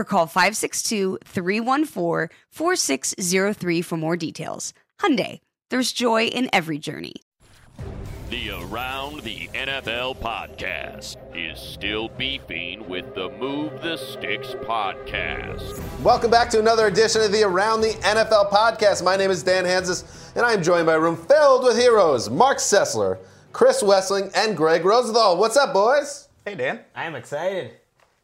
or call 562-314-4603 for more details. Hyundai, there's joy in every journey. The Around the NFL podcast is still beefing with the Move the Sticks podcast. Welcome back to another edition of the Around the NFL podcast. My name is Dan Hanzus, and I am joined by a room filled with heroes Marc Sessler, Chris Wesseling, and Gregg Rosenthal. What's up, boys? Hey, Dan. I am excited.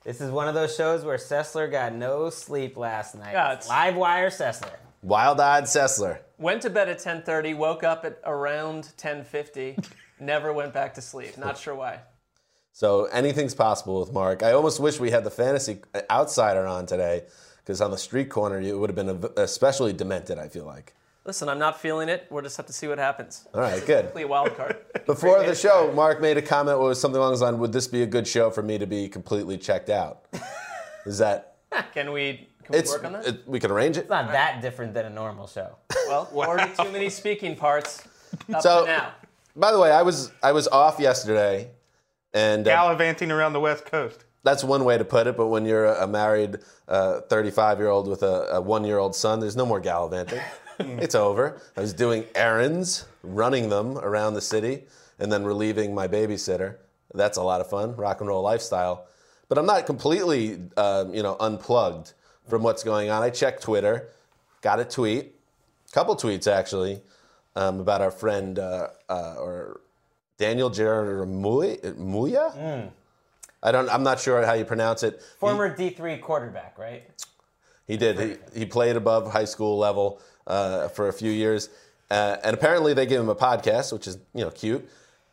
This is one of those shows where Sessler got no sleep last night. Yeah, it's- Live wire Sessler. Wild-eyed Sessler. Went to bed at 10:30, woke up at around 10:50, never went back to sleep. Not sure why. So anything's possible with Mark. I almost wish we had the fantasy uh, outsider on today, because on the street corner, it would have been especially demented. I feel like. Listen, I'm not feeling it. We'll just have to see what happens. All right, good. Complete wild card. Before the show, start. Mark made a comment. What was something along those lines? Would this be a good show for me to be completely checked out? Is that? Can we, can we It's. work on that? It, we can arrange it. It's not that different than a normal show. well, already too many speaking parts up So- to now. By the way, I was I was off yesterday, and uh, gallivanting around the West Coast. that's one way to put it. But when you're a married 35 year old with a, a one year old son, there's no more gallivanting. it's over. I was doing errands, running them around the city, and then relieving my babysitter. That's a lot of fun, rock and roll lifestyle. But I'm not completely, uh, you know, unplugged from what's going on. I checked Twitter, got a tweet, a couple tweets actually, um, about our friend uh, uh, or Daniel Jeremiah. Muya. I don't. I'm not sure how you pronounce it. He- Former D3 quarterback, right? he did. He, he played above high school level uh, for a few years, uh, and apparently they gave him a podcast, which is you know cute.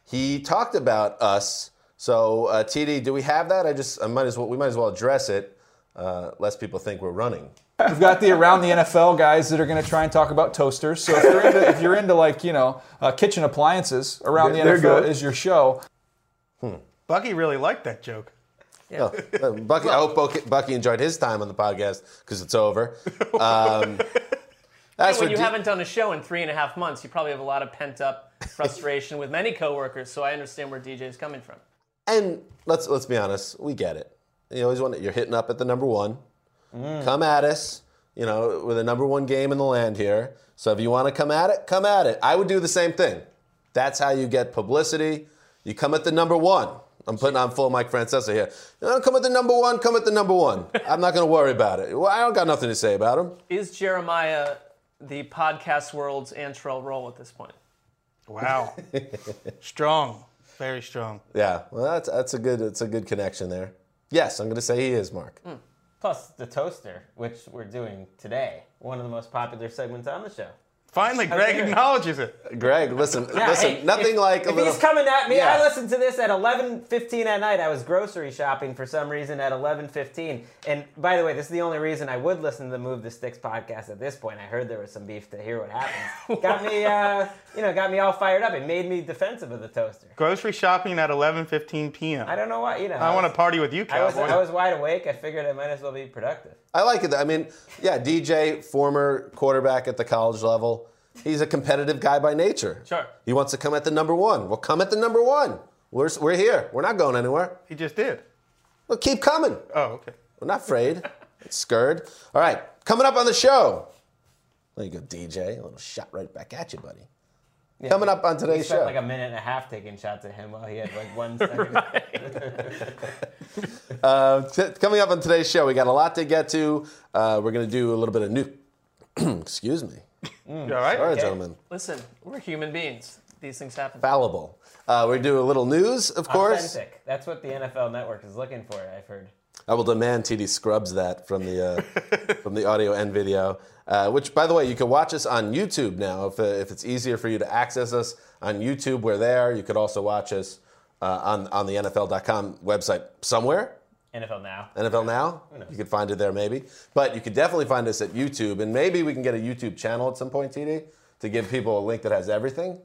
He talked about us. So uh, TD, do we have that? I just I might as well we might as well address it, uh, lest people think we're running. We've got the around the NFL guys that are going to try and talk about toasters. So if you're into, if you're into like you know uh, kitchen appliances, around the They're NFL good. is your show. Hmm. Bucky really liked that joke. Oh, uh, Bucky, I hope Bucky, Bucky enjoyed his time on the podcast because it's over. Um, as when you D- haven't done a show in three and a half months, you probably have a lot of pent up frustration with many coworkers. So I understand where DJ is coming from. And let's let's be honest, we get it. You always want you're hitting up at the number one. Come at us, you know, with a number one game in the land here. So if you want to come at it, come at it. I would do the same thing. That's how you get publicity. You come at the number one. I'm putting on full Mike Francesa here. You to come at the number one? Come at the number one. I'm not going to worry about it. Well, I don't got nothing to say about him. Is Jeremiah the podcast world's Antrel Rolle at this point? Wow. strong. Very strong. Yeah, well, that's that's a good it's a good connection there. Yes, I'm going to say he is Mark. Hmm. Plus the toaster, which we're doing today. One of the most popular segments on the show. Finally, Greg acknowledges it. Greg, listen, Yeah, listen, hey, nothing if, like a if little. he's coming at me. Yeah. I listened to this at 11:15 at night. I was grocery shopping for some reason at 11:15. And by the way, this is the only reason I would listen to the Move the Sticks podcast at this point. I heard there was some beef to hear what happens. got me, uh, you know, got me all fired up. It made me defensive of the toaster. Grocery shopping at 11:15 p.m. I don't know why. You know, I want to party with you, I was, cowboy. I was wide awake. I figured I might as well be productive. I like it. I mean, yeah, DJ, former quarterback at the college level. He's a competitive guy by nature. Sure. He wants to come at the number one. Well, come at the number one. We're, we're here. We're not going anywhere. he just did. Well, keep coming. Oh, okay. We're not afraid. It's scared. All right, coming up on the show. There you go, DJ. A little shot right back at you, buddy. Coming up on today's spent show. like a minute and a half taking shots at him while he had like one second. Uh, t- coming up on today's show, we got a lot to get to. Uh, we're going to do a little bit of new. Excuse me. You all right? All right, gentlemen. Listen, we're human beings. These things happen. Fallible. Uh, we do a little news, of course. Authentic. That's what the NFL Network is looking for. I've heard. I will demand TD scrubs that from the uh, from the audio and video. Uh, which, by the way, you can watch us on YouTube now. If, uh, if it's easier for you to access us on YouTube, we're there. You could also watch us uh, on on the NFL.com website somewhere. NFL now. NFL Now. You could find it there maybe. But you could definitely find us at YouTube. And maybe we can get a YouTube channel at some point, TD, to give people a link that has everything.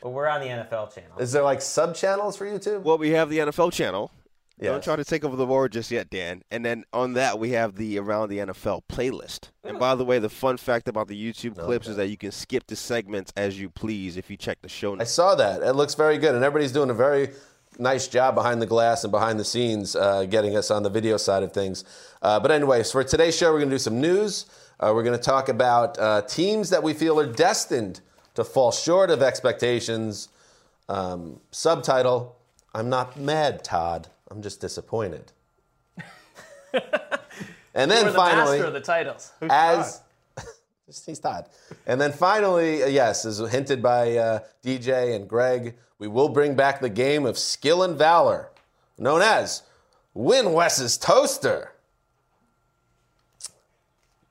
But we're on the NFL channel. Is there like sub channels for YouTube? Well, we have the NFL channel. Yes. Don't try to take over the board just yet, Dan. And then on that, we have the Around the NFL playlist. And by the way, the fun fact about the YouTube clips is that you can skip the segments as you please if you check the show notes. I saw that. It looks very good. And everybody's doing a very nice job behind the glass and behind the scenes uh, getting us on the video side of things. Uh, but, anyways, for today's show, we're going to do some news. Uh, we're going to talk about uh, teams that we feel are destined to fall short of expectations. Um, subtitle I'm not mad, Todd. I'm just disappointed. and then We're the finally, master of the titles. as he's Todd. And then finally, uh, yes, as hinted by uh, DJ and Greg, we will bring back the game of skill and valor, known as Win Wes's Toaster.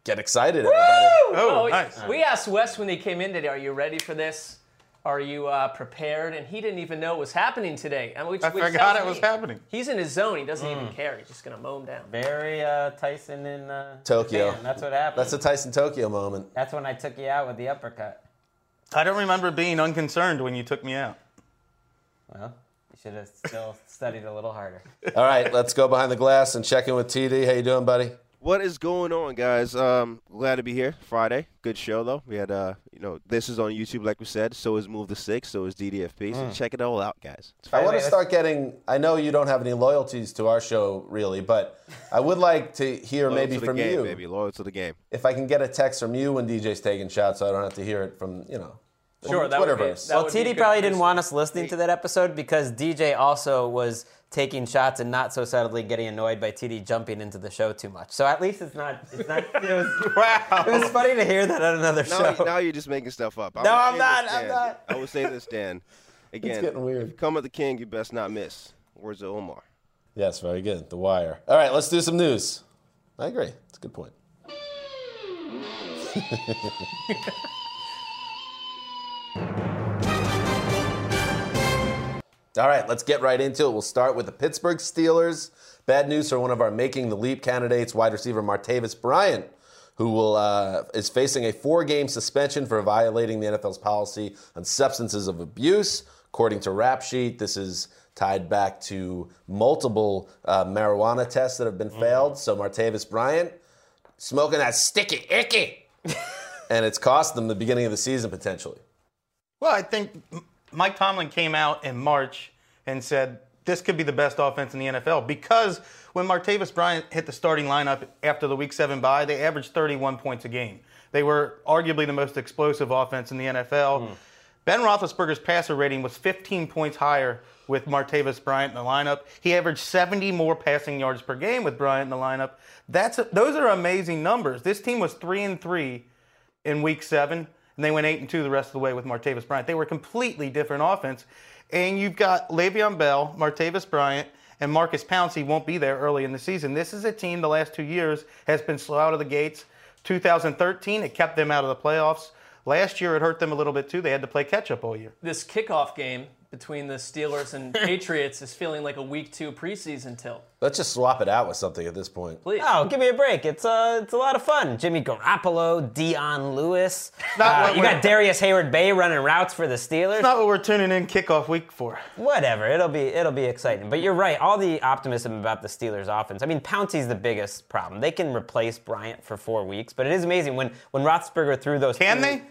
Get excited, everybody. Oh, nice. We asked Wes when he came in today, "Are you ready for this? Are you uh, prepared?" And he didn't even know it was happening today. And which, I which forgot it was me happening. He's in his zone. He doesn't even care. He's just gonna mow him down. Very uh, Tyson in uh, Tokyo. Japan. That's what happened. That's a Tyson Tokyo moment. That's when I took you out with the uppercut. I don't remember being unconcerned when you took me out. Well, you should have still studied a little harder. All right, let's go behind the glass and check in with TD. How you doing, buddy? What is going on, guys? Um, glad to be here. Friday, good show though. We had, uh, you know, this is on YouTube, like we said. So is Move the Sticks. So is DDFP. So check it all out, guys. It's I want to start getting. I know you don't have any loyalties to our show, really, but I would like to hear maybe to the from game, you. baby. Loyal to the game. if I can get a text from you when DJ's taking shots, so I don't have to hear it from you know. the Sure, that would be- that Well, would TD good probably for didn't want us listening to that episode because DJ also was taking shots and not so subtly getting annoyed by TD jumping into the show too much. So at least it's not. It's not. It was, Wow. it was funny to hear that on another Now, show. now you're just making stuff up. I No, would I'm not, this, I'm Dan. not. I would say this, Dan. Again, it's getting weird. if you come at the king, you best not miss. Words of Omar. Yes, very good. The Wire. All right, let's do some news. I agree. It's a good point. All right, let's get right into it. We'll start with the Pittsburgh Steelers. Bad news for one of our making the leap candidates, wide receiver Martavis Bryant, who will uh, is facing a four-game suspension for violating the NFL's policy on substances of abuse. According to Rap Sheet, this is tied back to multiple uh, marijuana tests that have been failed. So Martavis Bryant smoking that sticky icky, and it's cost them the beginning of the season potentially. Well, I think Mike Tomlin came out in March and said this could be the best offense in the NFL because when Martavis Bryant hit the starting lineup after the Week 7 bye, they averaged 31 points a game. They were arguably the most explosive offense in the NFL. Hmm. Ben Roethlisberger's passer rating was 15 points higher with Martavis Bryant in the lineup. He averaged 70 more passing yards per game with Bryant in the lineup. That's those are amazing numbers. This team was three and three in week seven, and they went eight and two the rest of the way with Martavis Bryant. They were completely different offense. And you've got Le'Veon Bell, Martavis Bryant, and Maurkice Pouncey won't be there early in the season. This is a team the last two years has been slow out of the gates. 2013, it kept them out of the playoffs. Last year it hurt them a little bit too. They had to play catch up all year. This kickoff game between the Steelers and Patriots is feeling like a week two preseason tilt. Let's just swap it out with something at this point. Please. Oh, give me a break. It's uh, it's a lot of fun. Jimmy Garoppolo, Dion Lewis. not Uh, what you got Darrius Heyward-Bey running routes for the Steelers. It's not what we're tuning in kickoff week for. Whatever, it'll be it'll be exciting. But you're right. All the optimism about the Steelers offense. I mean, Pouncey's the biggest problem. They can replace Bryant for four weeks, but it is amazing when when Roethlisberger threw those. Can two- they?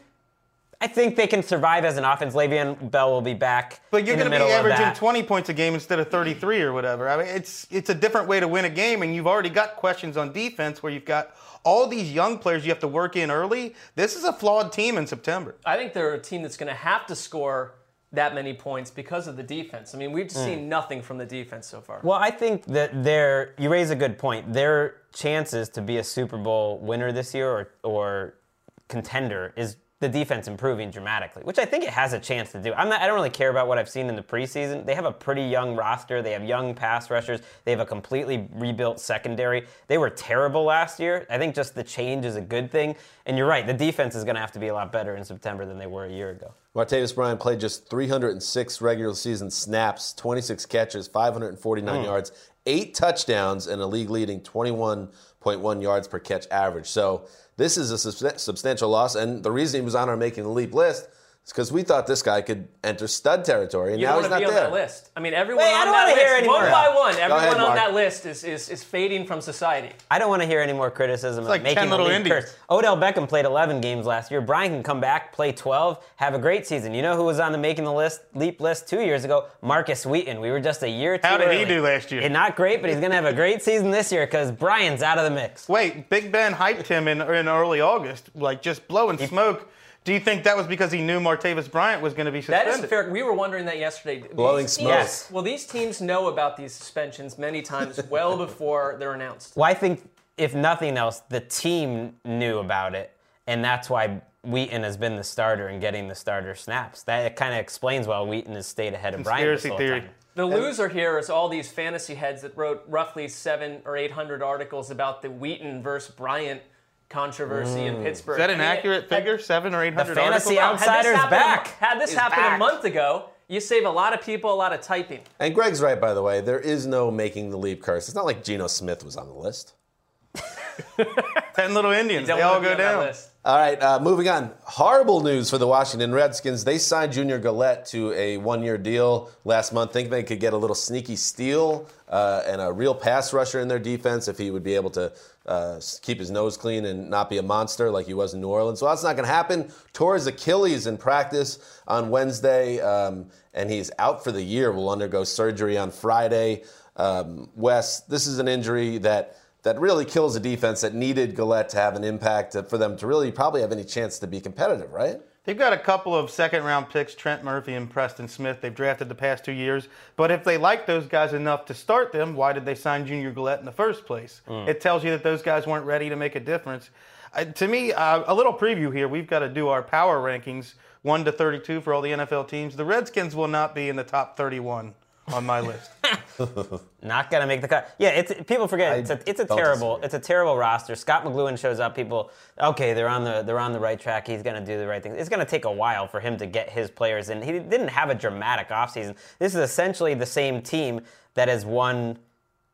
I think they can survive as an offense. Le'Veon Bell will be back. But you're going to be middle averaging 20 points a game instead of 33 or whatever. I mean, it's it's a different way to win a game, and you've already got questions on defense where you've got all these young players you have to work in early. This is a flawed team in September. I think they're a team that's going to have to score that many points because of the defense. I mean, we've Hmm. seen nothing from the defense so far. Well, I think that their you raise a good point. Their chances to be a Super Bowl winner this year or or contender is the defense improving dramatically, which I think it has a chance to do. I'm not, I don't really care about what I've seen in the preseason. They have a pretty young roster. They have young pass rushers. They have a completely rebuilt secondary. They were terrible last year. I think just the change is a good thing. And you're right, the defense is going to have to be a lot better in September than they were a year ago. Martavis Bryant played just 306 regular season snaps, 26 catches, 549 Hmm. yards, eight touchdowns, and a league leading 21.1 yards per catch average. So this is a substantial loss. And the reason he was on our making the leap list is because we thought this guy could enter stud territory, and you now don't he's want not to be there. that list. I mean, everyone Wait, I on don't that wanna list, hear anymore. one by one, everyone ahead, on Mark. that list is, is, is fading from society. I don't want to hear any more criticism like of making 10 little the league Indians. curse. Odell Beckham played 11 games last year. Brian can come back, play 12, have a great season. You know who was on the making the list leap list two years ago? Markus Wheaton. We were just a year too How did he early. do last year? Eh, not great, but he's going to have a great season this year because Brian's out of the mix. Wait, Big Ben hyped him in, in early August, like just blowing smoke. Do you think that was because he knew Martavis Bryant was going to be That suspended? is fair. We were wondering that yesterday. Blowing These smoke. Yes. Well, these teams know about these suspensions many times well before they're announced. Well, I think if nothing else, the team knew about it, and that's why Wheaton has been the starter and getting the starter snaps. That kind of explains why Wheaton has stayed ahead of Brian this Conspiracy theory. time. The loser here is all these fantasy heads that wrote roughly seven or eight hundred articles about the Wheaton versus Bryant controversy in Pittsburgh. is that an I mean, accurate had- figure? Seven or eight hundred The fantasy articles? had this Outsider's happened a- back. Had this Is happened back. a month ago, you save a lot of people a lot of typing. And Greg's right, by the way. There is no making the leap curse. It's not like Geno Smith was on the list. Ten little Indians. They all go down. All right, uh, moving on. Horrible news for the Washington Redskins. They signed Junior Galette to a one-year deal last month. Think they could get a little sneaky steal uh, and a real pass rusher in their defense if he would be able to uh, keep his nose clean and not be a monster like he was in New Orleans. So that's not going to happen. Tore his Achilles in practice on Wednesday, um, and he's out for the year. Will undergo surgery on Friday. Um, Wes, this is an injury that that really kills a defense that needed Galette to have an impact to- for them to really probably have any chance to be competitive, right? They've got a couple of second round picks, Trent Murphy and Preston Smith. They've drafted the past two years. But if they like those guys enough to start them, why did they sign Junior Galette in the first place? It tells you that those guys weren't ready to make a difference. Uh, to me, uh, a little preview here. We've got to do our power rankings 1 to 32 for all the NFL teams. The Redskins will not be in the top 31 on my list. Not gonna make the cut. Yeah, it's people forget it's a it's a terrible disagree. it's a terrible roster. Scot McCloughan shows up. People, okay, they're on the they're on the right track. He's gonna do the right thing. It's gonna take a while for him to get his players in. He didn't have a dramatic offseason. This is essentially the same team that has won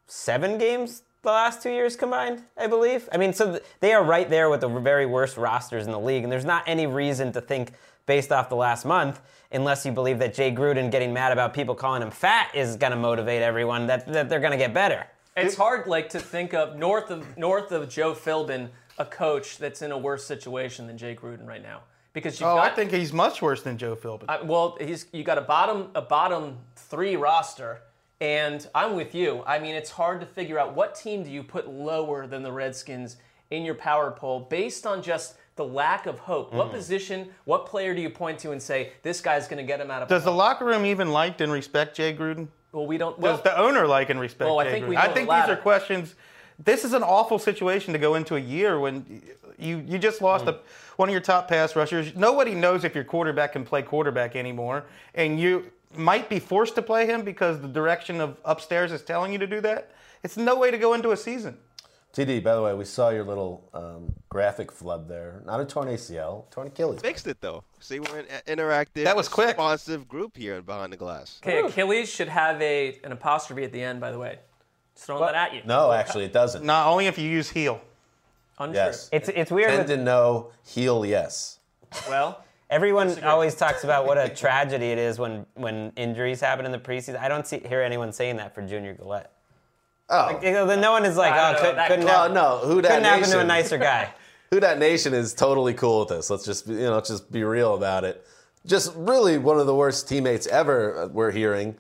seven games the last two years combined, I believe. I mean, so th- they are right there with the very worst rosters in the league, and there's not any reason to think based off the last month, unless you believe that Jay Gruden getting mad about people calling him fat is going to motivate everyone that, that they're going to get better. It's hard, like, to think of north of north of Joe Philbin, a coach that's in a worse situation than Jay Gruden right now. Because you oh, got I think he's much worse than Joe Philbin. I- well, he's you got a bottom a bottom three roster, and I'm with you. I mean, it's hard to figure out what team do you put lower than the Redskins in your power poll based on just the lack of hope. Mm. What position, what player do you point to and say this guy's going to get him out of? Does the locker room even like and respect Jay Gruden? well, we don't. Does Well, the owner like and respect Well, I Jay think we Gruden? know I the think these are questions. This is an awful situation to go into a year when you you just lost Hmm. a, one of your top pass rushers. Nobody knows if your quarterback can play quarterback anymore, and you might be forced to play him because the direction of upstairs is telling you to do that. It's no way to go into a season. TD, by the way, we saw your little um, graphic flub there. Not a torn ACL, torn Achilles. Fixed it though. See, we're an interactive, That was quick. responsive group here in behind the glass. Okay, Achilles should have a an apostrophe at the end, by the way. Just throwing that at you. No, actually, it doesn't. Not only if you use heel. Untrue. Yes. It's it's weird. With, Tendon no, heel yes. Well, everyone always talks about what a tragedy it is when when injuries happen in the preseason. I don't see, hear anyone saying that for Junior Galette. Oh, You know, then no one is like, I oh, don't know, could, couldn't, well, have, no. Who that couldn't happen to a nicer guy. Who that nation is totally cool with this. Let's just you know, let's just be real about it. Just really one of the worst teammates ever. uh, We're hearing.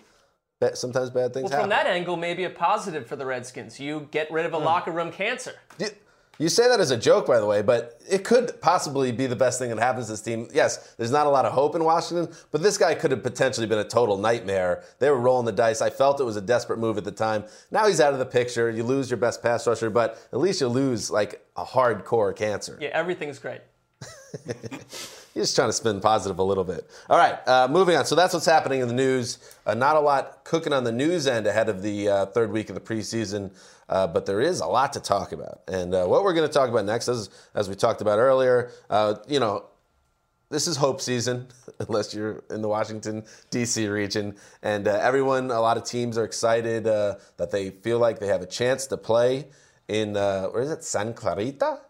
But sometimes bad things well, happen. from that angle, maybe a positive for the Redskins. You get rid of a locker room cancer. You- You say that as a joke, by the way, but it could possibly be the best thing that happens to this team. Yes, there's not a lot of hope in Washington, but this guy could have potentially been a total nightmare. They were rolling the dice. I felt it was a desperate move at the time. Now he's out of the picture. You lose your best pass rusher, but at least you lose like a hardcore cancer. Yeah, everything's great. You're just trying to spin positive a little bit. All right, uh, moving on. So that's what's happening in the news. Uh, not a lot cooking on the news end ahead of the uh, third week of the preseason, uh, but there is a lot to talk about. And uh, what we're going to talk about next, as, as we talked about earlier, uh, you know, this is hope season, unless you're in the Washington, D.C. region. And uh, everyone, a lot of teams are excited uh, that they feel like they have a chance to play in, uh, where is it, San Clarita?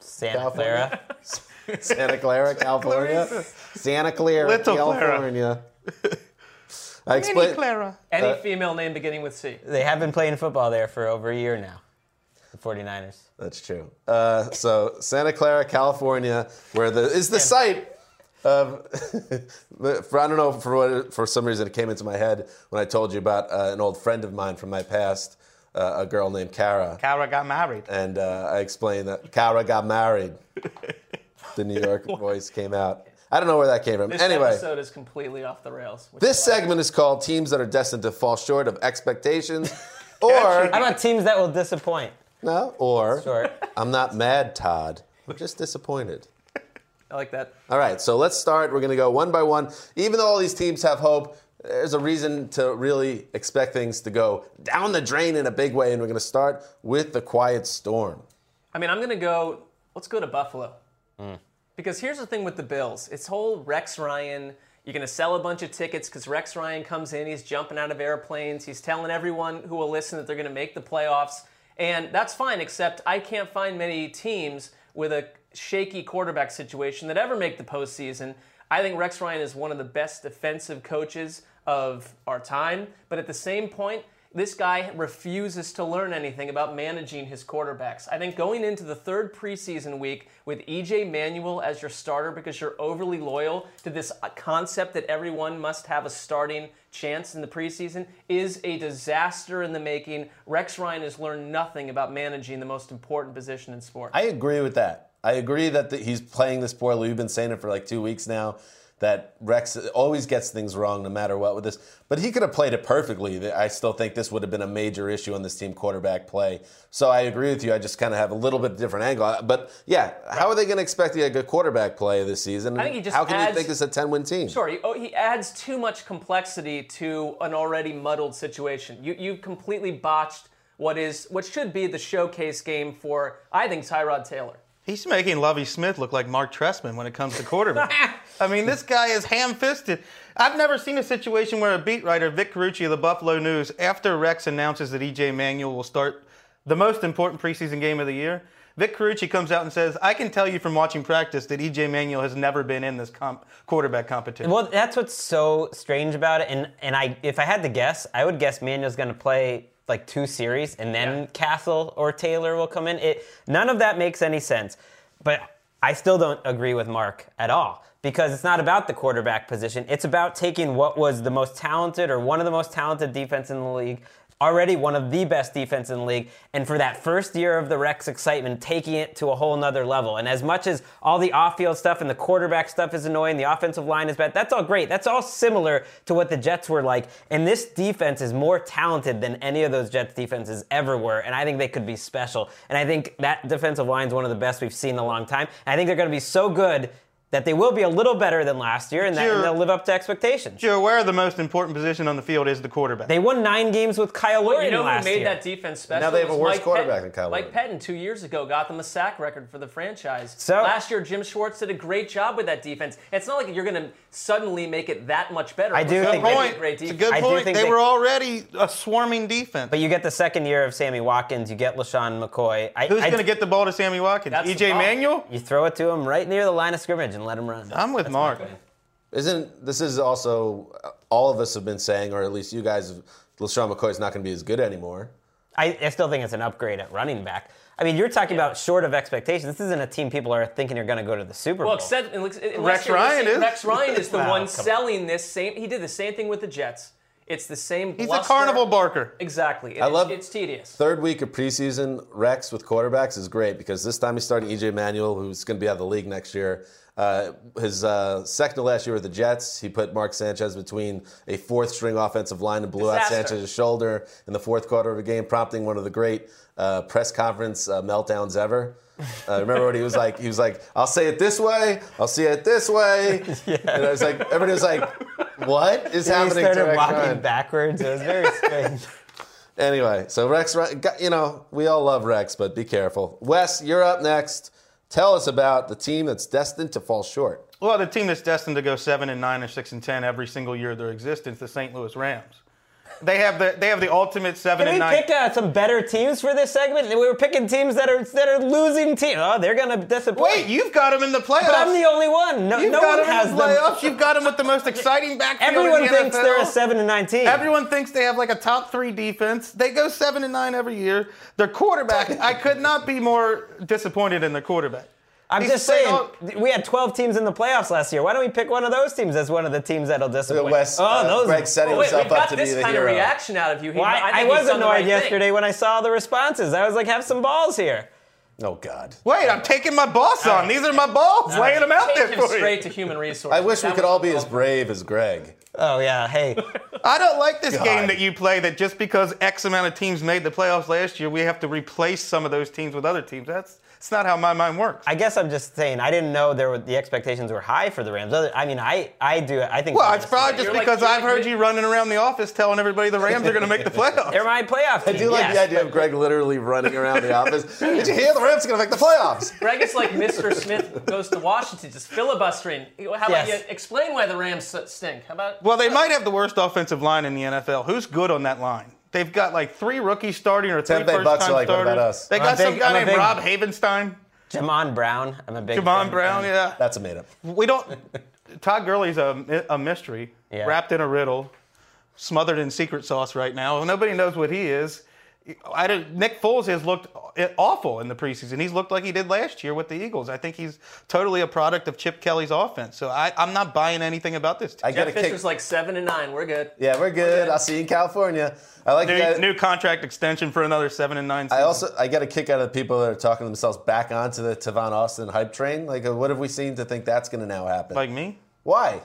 Santa California? Clara. Santa Clara, California. Santa Clara, Little Clara. California. I explained. Clara. Any Uh, female name beginning with C. They have been playing football there for over a year now. The 49ers. That's true. Uh, so Santa Clara, California, where the is the site of. for, I don't know for what for some reason it came into my head when I told you about uh, an old friend of mine from my past, uh, a girl named Kara, Kara got married. and uh, I explained that Kara got married. the New York voice came out. I don't know where that came from. Anyway. This anyway. episode is completely off the rails. This segment is called Teams That Are Destined to Fall Short of Expectations. or, How about teams that will disappoint? no, or, Short. I'm not mad, Todd. I'm just disappointed. I like that. All right, so let's start. We're going to go one by one. Even though all these teams have hope, there's a reason to really expect things to go down the drain in a big way, and we're going to start with the Quiet Storm. I mean, I'm going to go, let's go to Buffalo. Hmm. Because here's the thing with the Bills it's whole Rex Ryan. You're going to sell a bunch of tickets because Rex Ryan comes in, he's jumping out of airplanes, he's telling everyone who will listen that they're going to make the playoffs. And that's fine, except I can't find many teams with a shaky quarterback situation that ever make the postseason. I think Rex Ryan is one of the best defensive coaches of our time, but at the same point, this guy refuses to learn anything about managing his quarterbacks. I think going into the third preseason week with EJ Manuel as your starter because you're overly loyal to this concept that everyone must have a starting chance in the preseason is a disaster in the making. Rex Ryan has learned nothing about managing the most important position in sports. I agree with that. I agree that the, he's playing this poorly. We've been saying it for like two weeks now. That Rex always gets things wrong no matter what with this. But he could have played it perfectly. I still think this would have been a major issue on this team quarterback play. So I agree with you. I just kind of have a little bit different angle. Uh, but yeah, how are they going to expect a good quarterback play this season? I think he just how can adds- you think it's a 10 win team? Sure, he, oh, he adds too much complexity to an already muddled situation. You you completely botched what is what should be the showcase game for I think Tyrod Taylor. He's making Lovie Smith look like Mark Trestman when it comes to quarterback. I mean, this guy is ham-fisted. I've never seen a situation where a beat writer, Vic Carucci of the Buffalo News, after Rex announces that EJ Manuel will start the most important preseason game of the year, Vic Carucci comes out and says, "I can tell you from watching practice that EJ Manuel has never been in this comp- quarterback competition." Well, that's what's so strange about it. And and I, if I had to guess, I would guess Manuel's going to play like two series, and then Yeah. Cassel or Taylor will come in. It none of that makes any sense. But I still don't agree with Mark at all because it's not about the quarterback position. It's about taking what was the most talented or one of the most talented defense in the league. Already one of the best defense in the league, and for that first year of the Rex excitement, taking it to a whole nother level. And as much as all the off-field stuff and the quarterback stuff is annoying, the offensive line is bad. That's all great. That's all similar to what the Jets were like. And this defense is more talented than any of those Jets defenses ever were. And I think they could be special. And I think that defensive line is one of the best we've seen in a long time. And I think they're going to be so good that they will be a little better than last year and that and they'll live up to expectations. You're aware the most important position on the field is the quarterback. They won nine games with Kyle Well, Orton you know who made year. that defense special? Now they have a was worse Mike quarterback Pettine. than Kyle Mike Orton. Pettine two years ago got them a sack record for the franchise. So- last year, Jim Schwartz did a great job with that defense. It's not like you're going to suddenly make it that much better. I do It's think gonna they- be point. a great It's a defense. good I do point. think They, they- were already a swarming defense. But you get the second year of Sammy Watkins, you get LeSean McCoy. I, Who's going to get the ball to Sammy Watkins? EJ. Manuel? You throw it to him right near the line of scrimmage and let him run. I'm with Mark. Isn't this is also all of us have been saying, or at least you guys, LeSean McCoy's not going to be as good anymore. I, I still think it's an upgrade at running back. I mean, you're talking about short of expectations. This isn't a team people are thinking are going to go to the Super Bowl. Well, except, Rex Ryan is. Rex Ryan is the Wow, one come on. selling this same. He did the same thing with the Jets. It's the same. He's a carnival barker. Exactly. I It's- love- It's tedious. Third week of preseason, Rex with quarterbacks is great because this time he's starting EJ Manuel, who's going to be out of the league next year. Uh, his uh, second to last year with the Jets, he put Mark Sanchez between a fourth string offensive line and blew out Sanchez's shoulder in the fourth quarter of a game, prompting one of the great uh, press conference uh, meltdowns ever. Uh, remember what he was like? He was like, "I'll say it this way. I'll see it this way." And I was like, everybody was like, "What is he happening to started walking Ryan?" backwards. It was very strange. Anyway, so Rex, you know, we all love Rex, but be careful. Wes, you're up next. Tell us about the team that's destined to fall short. Well, the team that's destined to go seven and nine or six and ten every single year of their existence, the St. Louis Rams. They have the they have the ultimate seven Can and we nine. pick uh, some better teams for this segment? We were picking teams that are that are losing teams. Oh, they're going to disappoint. Wait, you've got them in the playoffs. but I'm the only one. No, You've no got one them has in the them. playoffs. You've got them with the most exciting backfield. Everyone in the thinks NFL. they're a seven and nine team. Everyone thinks they have like a top three defense. They go seven and nine every year. Their quarterback, I could not be more disappointed in their quarterback. I'm He's just saying, all- we had 12 teams in the playoffs last year. Why don't we pick one of those teams as one of the teams that'll disappoint? Wes, oh, uh, those. Greg setting Wait, himself we've up got to this be the kind hero. of reaction out of you. He- Why, I, I, think was annoyed right thing. yesterday when I saw the responses. I was like, have some balls here. Oh God! Wait, I'm taking my boss on. These are my balls, laying them out Take there him for straight to human resources. I wish we could all the be as brave as Greg. Oh, yeah. Hey, I don't like this God. game that you play. That just because X amount of teams made the playoffs last year, we have to replace some of those teams with other teams. That's that's not how my mind works. I guess I'm just saying, I didn't know there were, the expectations were high for the Rams. Other, I mean, I, I do. I think. well, it's probably just You're because you're I've heard you running around the office telling everybody the Rams are going to make the playoffs. They're my playoff I do like yes, the idea but- of Greg literally running around the office. Did you hear the Rams are going to make the playoffs? Greg is like Mr. Smith goes to Washington, just filibustering. How about Yes. you explain why the Rams stink? How about Well, they might have the worst offensive line in the NFL. Who's good on that line? They've got like three rookies starting or three Tampa Bay first Bucks time are like, what starters. about us? They I'm got a some guy I'm a named big- Rob Havenstein. Jamon Brown. I'm a big. Javon fan. Brown, yeah. That's a made up. We don't. Todd Gurley's a, a mystery, Yeah. wrapped in a riddle, smothered in secret sauce right now. Nobody knows what he is. I don't, Nick Foles has looked awful in the preseason. He's looked like he did last year with the Eagles. I think he's totally a product of Chip Kelly's offense. So I, I'm not buying anything about this. I Team. get Jeff a kick. Fisher's like seven and nine. We're good. Yeah, we're good. I'll see you in California. I like New, that. new contract extension for another seven and nine. I also I get a kick out of the people that are talking themselves back onto the Tavon Austin hype train. Like, uh, what have we seen to think that's going to now happen? like me. Why?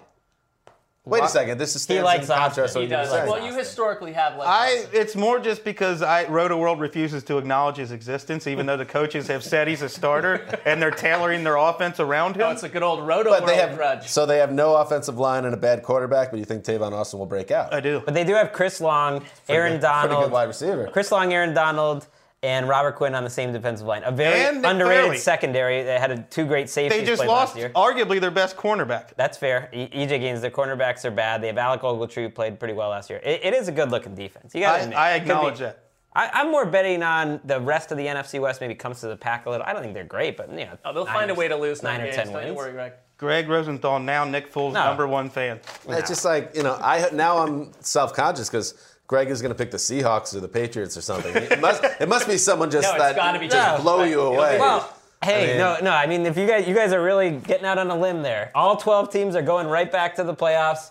Wait a second. This is stands likes in contrast. to Austin. He what you does. were saying. Well, you historically have like. I it's more just because I Rotoworld refuses to acknowledge his existence, even though the coaches have said he's a starter and they're tailoring their offense around him. Oh, it's a good old roto But they have grudge. so they have no offensive line and a bad quarterback. But you think Tavon Austin will break out? I do. But they do have Chris Long, Aaron Pretty Donald, good wide receiver. Chris Long, Aaron Donald, and Robert Quinn on the same defensive line. A very And Nick underrated Fairley. secondary. They had a, two great safeties They just played lost last year. arguably their best cornerback. That's fair. E- EJ Gaines, their cornerbacks are bad. They have Alec Ogletree, who played pretty well last year. It, it is a good-looking defense. You got I, to admit. I Could be- acknowledge that. I, I'm more betting on the rest of the NFC West. Maybe comes to the pack a little. I don't think they're great, but you know, Oh, they'll nine find a way to lose nine nine or games. ten Don't you wins. worry, Greg. Gregg Rosenthal, now Nick Foles' No. number one fan. It's just like you know, I now I'm self-conscious because Greg is going to pick the Seahawks or the Patriots or something. It must it must be someone just No, that gotta be just blow you away. Well, hey, I mean- no, no. I mean, if you guys, you guys are really getting out on a limb there. All 12 teams are going right back to the playoffs.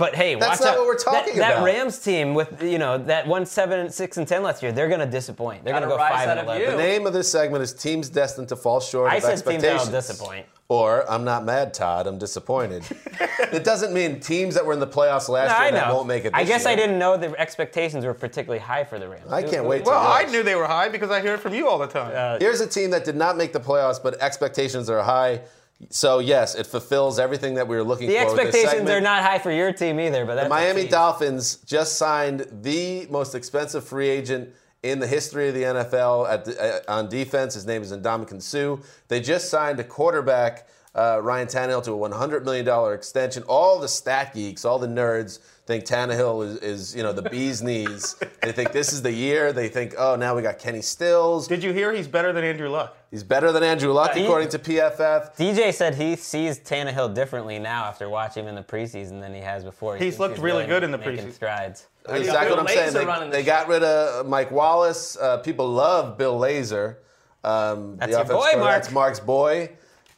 But hey, That's watch not out. what we're talking that, about. That Rams team with you know that won seven, six, and ten last year, they're going to disappoint. They're going to go five and eleven. the name of this segment is "Teams Destined to Fall Short I of said teams Expectations." that'll disappoint. Or I'm not mad, Todd. I'm disappointed. it doesn't mean teams that were in the playoffs last No, I year that won't make it. This shit. I this guess I didn't know the expectations were particularly high for the Rams. I can't wait to Well, I knew they were high because I hear it from you all the time. Uh, Here's a team that did not make the playoffs, but expectations are high. So yes, it fulfills everything that we were looking The for. this expectations are not high for your team either, but that's The Miami. Dolphins just signed the most expensive free agent in the history of the NFL at the, uh, on defense. His name is Ndamukong Suh. They just signed a quarterback, uh, Ryan Tannehill, to a $100 million extension. All the stat geeks, all the nerds think Tannehill is, is you know, the bee's knees. They think this is the year. They think, oh, now we got Kenny Stills. Did you hear he's better than Andrew Luck? He's better than Andrew Luck, he- according to PFF. DJ said he sees Tannehill differently now after watching him in the preseason than he has before. He He's thinks looked really good in the making preseason. Strides. That's exactly Bill what I'm saying. They, the they got rid of Mike Wallace. Uh, people love Bill Lazor. Um, That's the your boy. Mark. That's Mark's boy.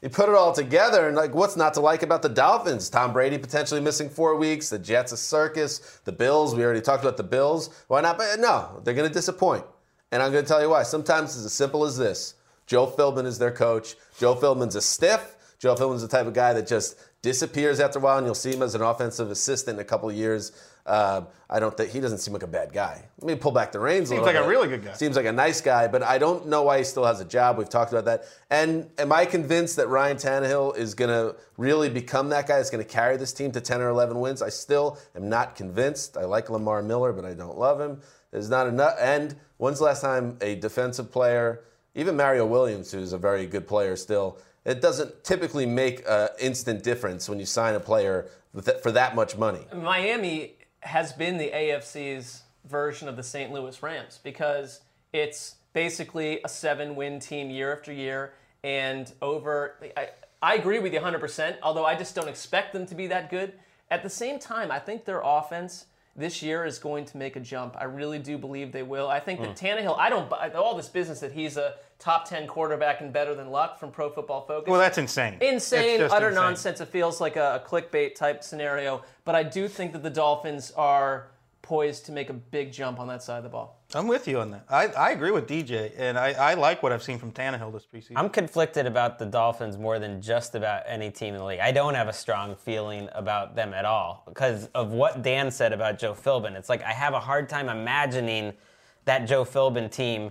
You put it all together, and like, what's not to like about the Dolphins? Tom Brady potentially missing four weeks. The Jets a circus. The Bills. We already talked about the Bills. Why not? But no, they're going to disappoint. And I'm going to tell you why. Sometimes it's as simple as this: Joe Philbin is their coach. Joe Philbin's a stiff. Joe Philbin's the type of guy that just disappears after a while, and you'll see him as an offensive assistant in a couple of years. Uh, I don't think he doesn't seem like a bad guy. Let me pull back the reins. Seems a like little a really good guy. Seems like a nice guy, but I don't know why he still has a job. We've talked about that. And am I convinced that Ryan Tannehill is going to really become that guy that's going to carry this team to 10 or 11 wins? I still am not convinced. I like Lamar Miller, but I don't love him. There's not enough. And when's the last time a defensive player, even Mario Williams, who's a very good player still, it doesn't typically make an instant difference when you sign a player for that much money. Miami has been the AFC's version of the St. Louis Rams because it's basically a seven win team year after year. And over, I, I agree with you 100%, although I just don't expect them to be that good. At the same time, I think their offense this year is going to make a jump. I really do believe they will. I think that hmm. Tannehill, I don't buy all this business that he's a top 10 quarterback and better than Luck from Pro Football Focus Well, that's insane. insane, utter insane. nonsense. It feels like a, a clickbait type scenario, but I do think that the Dolphins are poised to make a big jump on that side of the ball. I'm with you on that. I, I agree with DJ, and I, I like what I've seen from Tannehill this preseason. I'm conflicted about the Dolphins more than just about any team in the league. I don't have a strong feeling about them at all because of what Dan said about Joe Philbin. It's like I have a hard time imagining that Joe Philbin team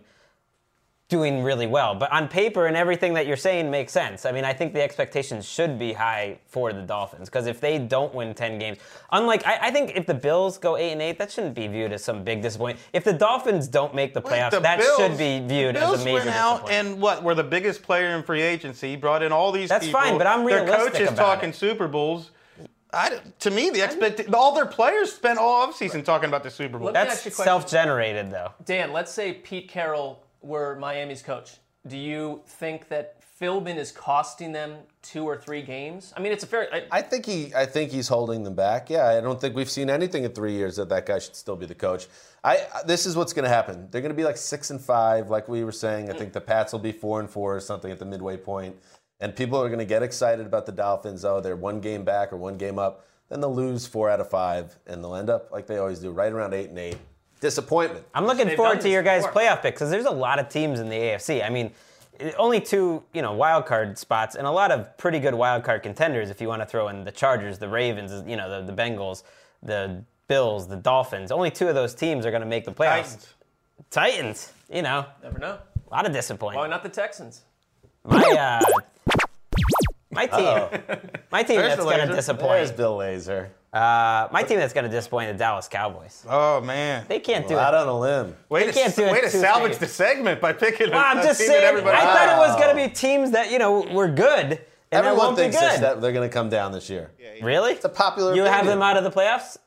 doing really well. But on paper and everything that you're saying makes sense. I mean, I think the expectations should be high for the Dolphins because if they don't win 10 games, unlike I, I think if the Bills go 8 and 8, that shouldn't be viewed as some big disappointment. If the Dolphins don't make the Wait, playoffs, the that Bills- should be viewed the as Bills a major went out disappointment. and what? Were the biggest player in free agency. Brought in all these. That's people. fine, but I'm realistic. Their coach is about talking it. Super Bowls. I, to me, the expect all their players spent all offseason talking about the Super Bowl. Let That's you a question. self-generated, though. Dan, let's say Pete Carroll were Miami's coach. Do you think that Philbin is costing them two or three games? I mean, it's a fair. I, I think he, I think he's holding them back. Yeah, I don't think we've seen anything in three years that that guy should still be the coach. I, this is what's going to happen. They're going to be like six and five, like we were saying. I think the Pats will be four and four or something at the midway point, and people are going to get excited about the Dolphins. Oh, they're one game back or one game up. Then they'll lose four out of five, and they'll end up like they always do, right around eight and eight. Disappointment. I'm looking They've forward to your guys' before. playoff picks because there's a lot of teams in the AFC. I mean, only two, you know, wild card spots and a lot of pretty good wild card contenders. If you want to throw in the Chargers, the Ravens, you know, the, the Bengals, the Bills, the Dolphins. Only two of those teams are going to make the playoffs. Titans. Titans, you know, never know. a lot of disappointment. Why disappointment. not the Texans? My uh, my team, my team There's that's going to disappoint. There's. Bill Lazor. Uh, my team that's going to disappoint the Dallas Cowboys. Oh man! They can't do Out it. on a limb. Way they to, can't do it to too salvage straight. the segment by picking. Well, I'm a just team that saying. I thought it was going to be teams that you know were good, and Everyone won't be thinks good. that they're going to come down this year. really? It's a popular. You have them out of the playoffs?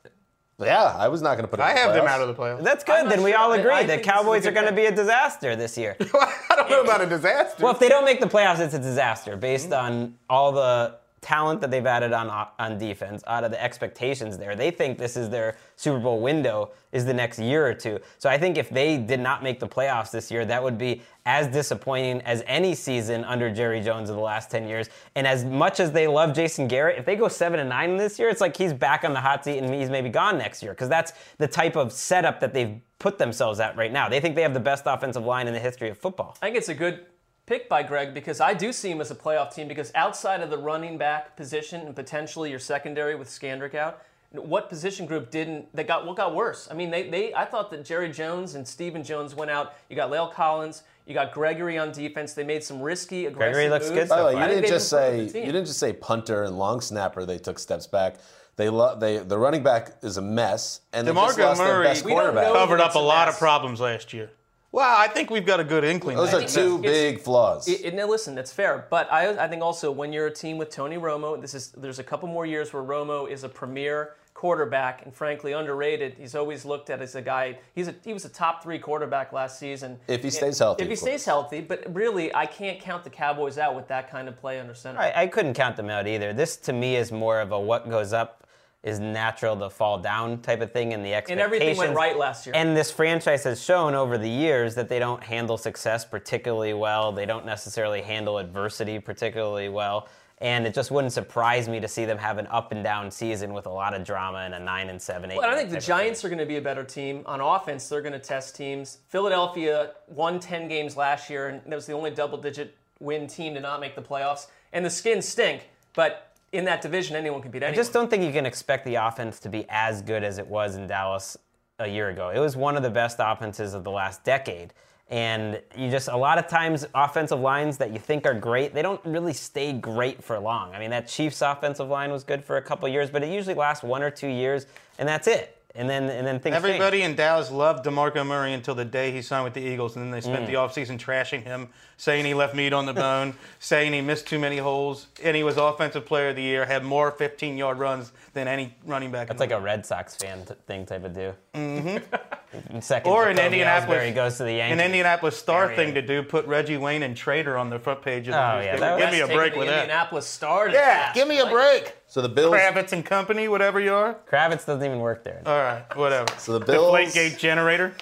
Yeah, I was not going to put. I in the have them out of the playoffs. That's good. not Then we sure. all agree I that think this is a Cowboys are going to be a disaster this year. I don't know about a disaster. well, if they don't make the playoffs, it's a disaster based on all the talent that they've added on on defense, out of the expectations there. They think this is their Super Bowl window is the next year or two. So I think if they did not make the playoffs this year, that would be as disappointing as any season under Jerry Jones of the last 10 years. And as much as they love Jason Garrett, if they go 7 and 9 this year, it's like he's back on the hot seat and he's maybe gone next year because that's the type of setup that they've put themselves at right now. They think they have the best offensive line in the history of football. I think it's a good pick by Greg because I do see him as a playoff team because outside of the running back position and potentially your secondary with Scandrick out, what position group didn't that got what got worse? I mean, they, they I thought that Jerry Jones and Stephen Jones went out. You got La'el Collins, you got Gregory on defense. They made some risky, aggressive Gregory looks moves. good By the way, you I didn't just say you didn't just say punter and long snapper. They took steps back. They lo- they the running back is a mess, and they just DeMarco lost their Murray- best We quarterback. Covered up a a lot of problems last year. Well, I think we've got a good inkling. Those now. are two it's- big flaws. It, it- no, listen, that's fair. But I, I think also when you're a team with Tony Romo, this is there's a couple more years where Romo is a premier quarterback and frankly underrated. He's always looked at as a guy. He's a, he was a top three quarterback last season. If he And- stays healthy, If he stays healthy, but really, I can't count the Cowboys out with that kind of play under center. I, I couldn't count them out either. This to me is more of a what goes up is natural to fall down type of thing, and the expectations. And everything went right last year. And this franchise has shown over the years that they don't handle success particularly well. They don't necessarily handle adversity particularly well. And it just wouldn't surprise me to see them have an up and down season with a lot of drama and a nine and seven, eight. Well, I think the type of thing. Giants are going to be a better team on offense. They're going to test teams. Philadelphia won 10 games last year, and that was the only double-digit win team to not make the playoffs. And the Skins stink, but in that division, anyone can beat anyone. I just don't think you can expect the offense to be as good as it was in Dallas a year ago. It was one of the best offenses of the last decade. And you just, a lot of times, offensive lines that you think are great, they don't really stay great for long. I mean, that Chiefs offensive line was good for a couple years, but it usually lasts one or two years, and that's it. And then, and then things. Everybody in Dallas loved DeMarco Murray until the day he signed with the Eagles, and then they spent the offseason trashing him, saying he left meat on the bone, saying he missed too many holes, and he was Offensive Player of the Year, had more 15 yard runs than any running back. That's like a Red Sox fan t- thing type of do. Mm-hmm. Second, or an Indianapolis, goes to the Yankees. an Indianapolis Star Area. thing to do, put Reggie Wayne and Trader on the front page of the Oh, yeah, newspaper. that Give me a break with that. Indianapolis Star. Yeah, give me a Like, break. So the Bills. Kravitz and Company, whatever you are. Kravitz doesn't even work there. All right, whatever. So the Bills. Deflategate generator.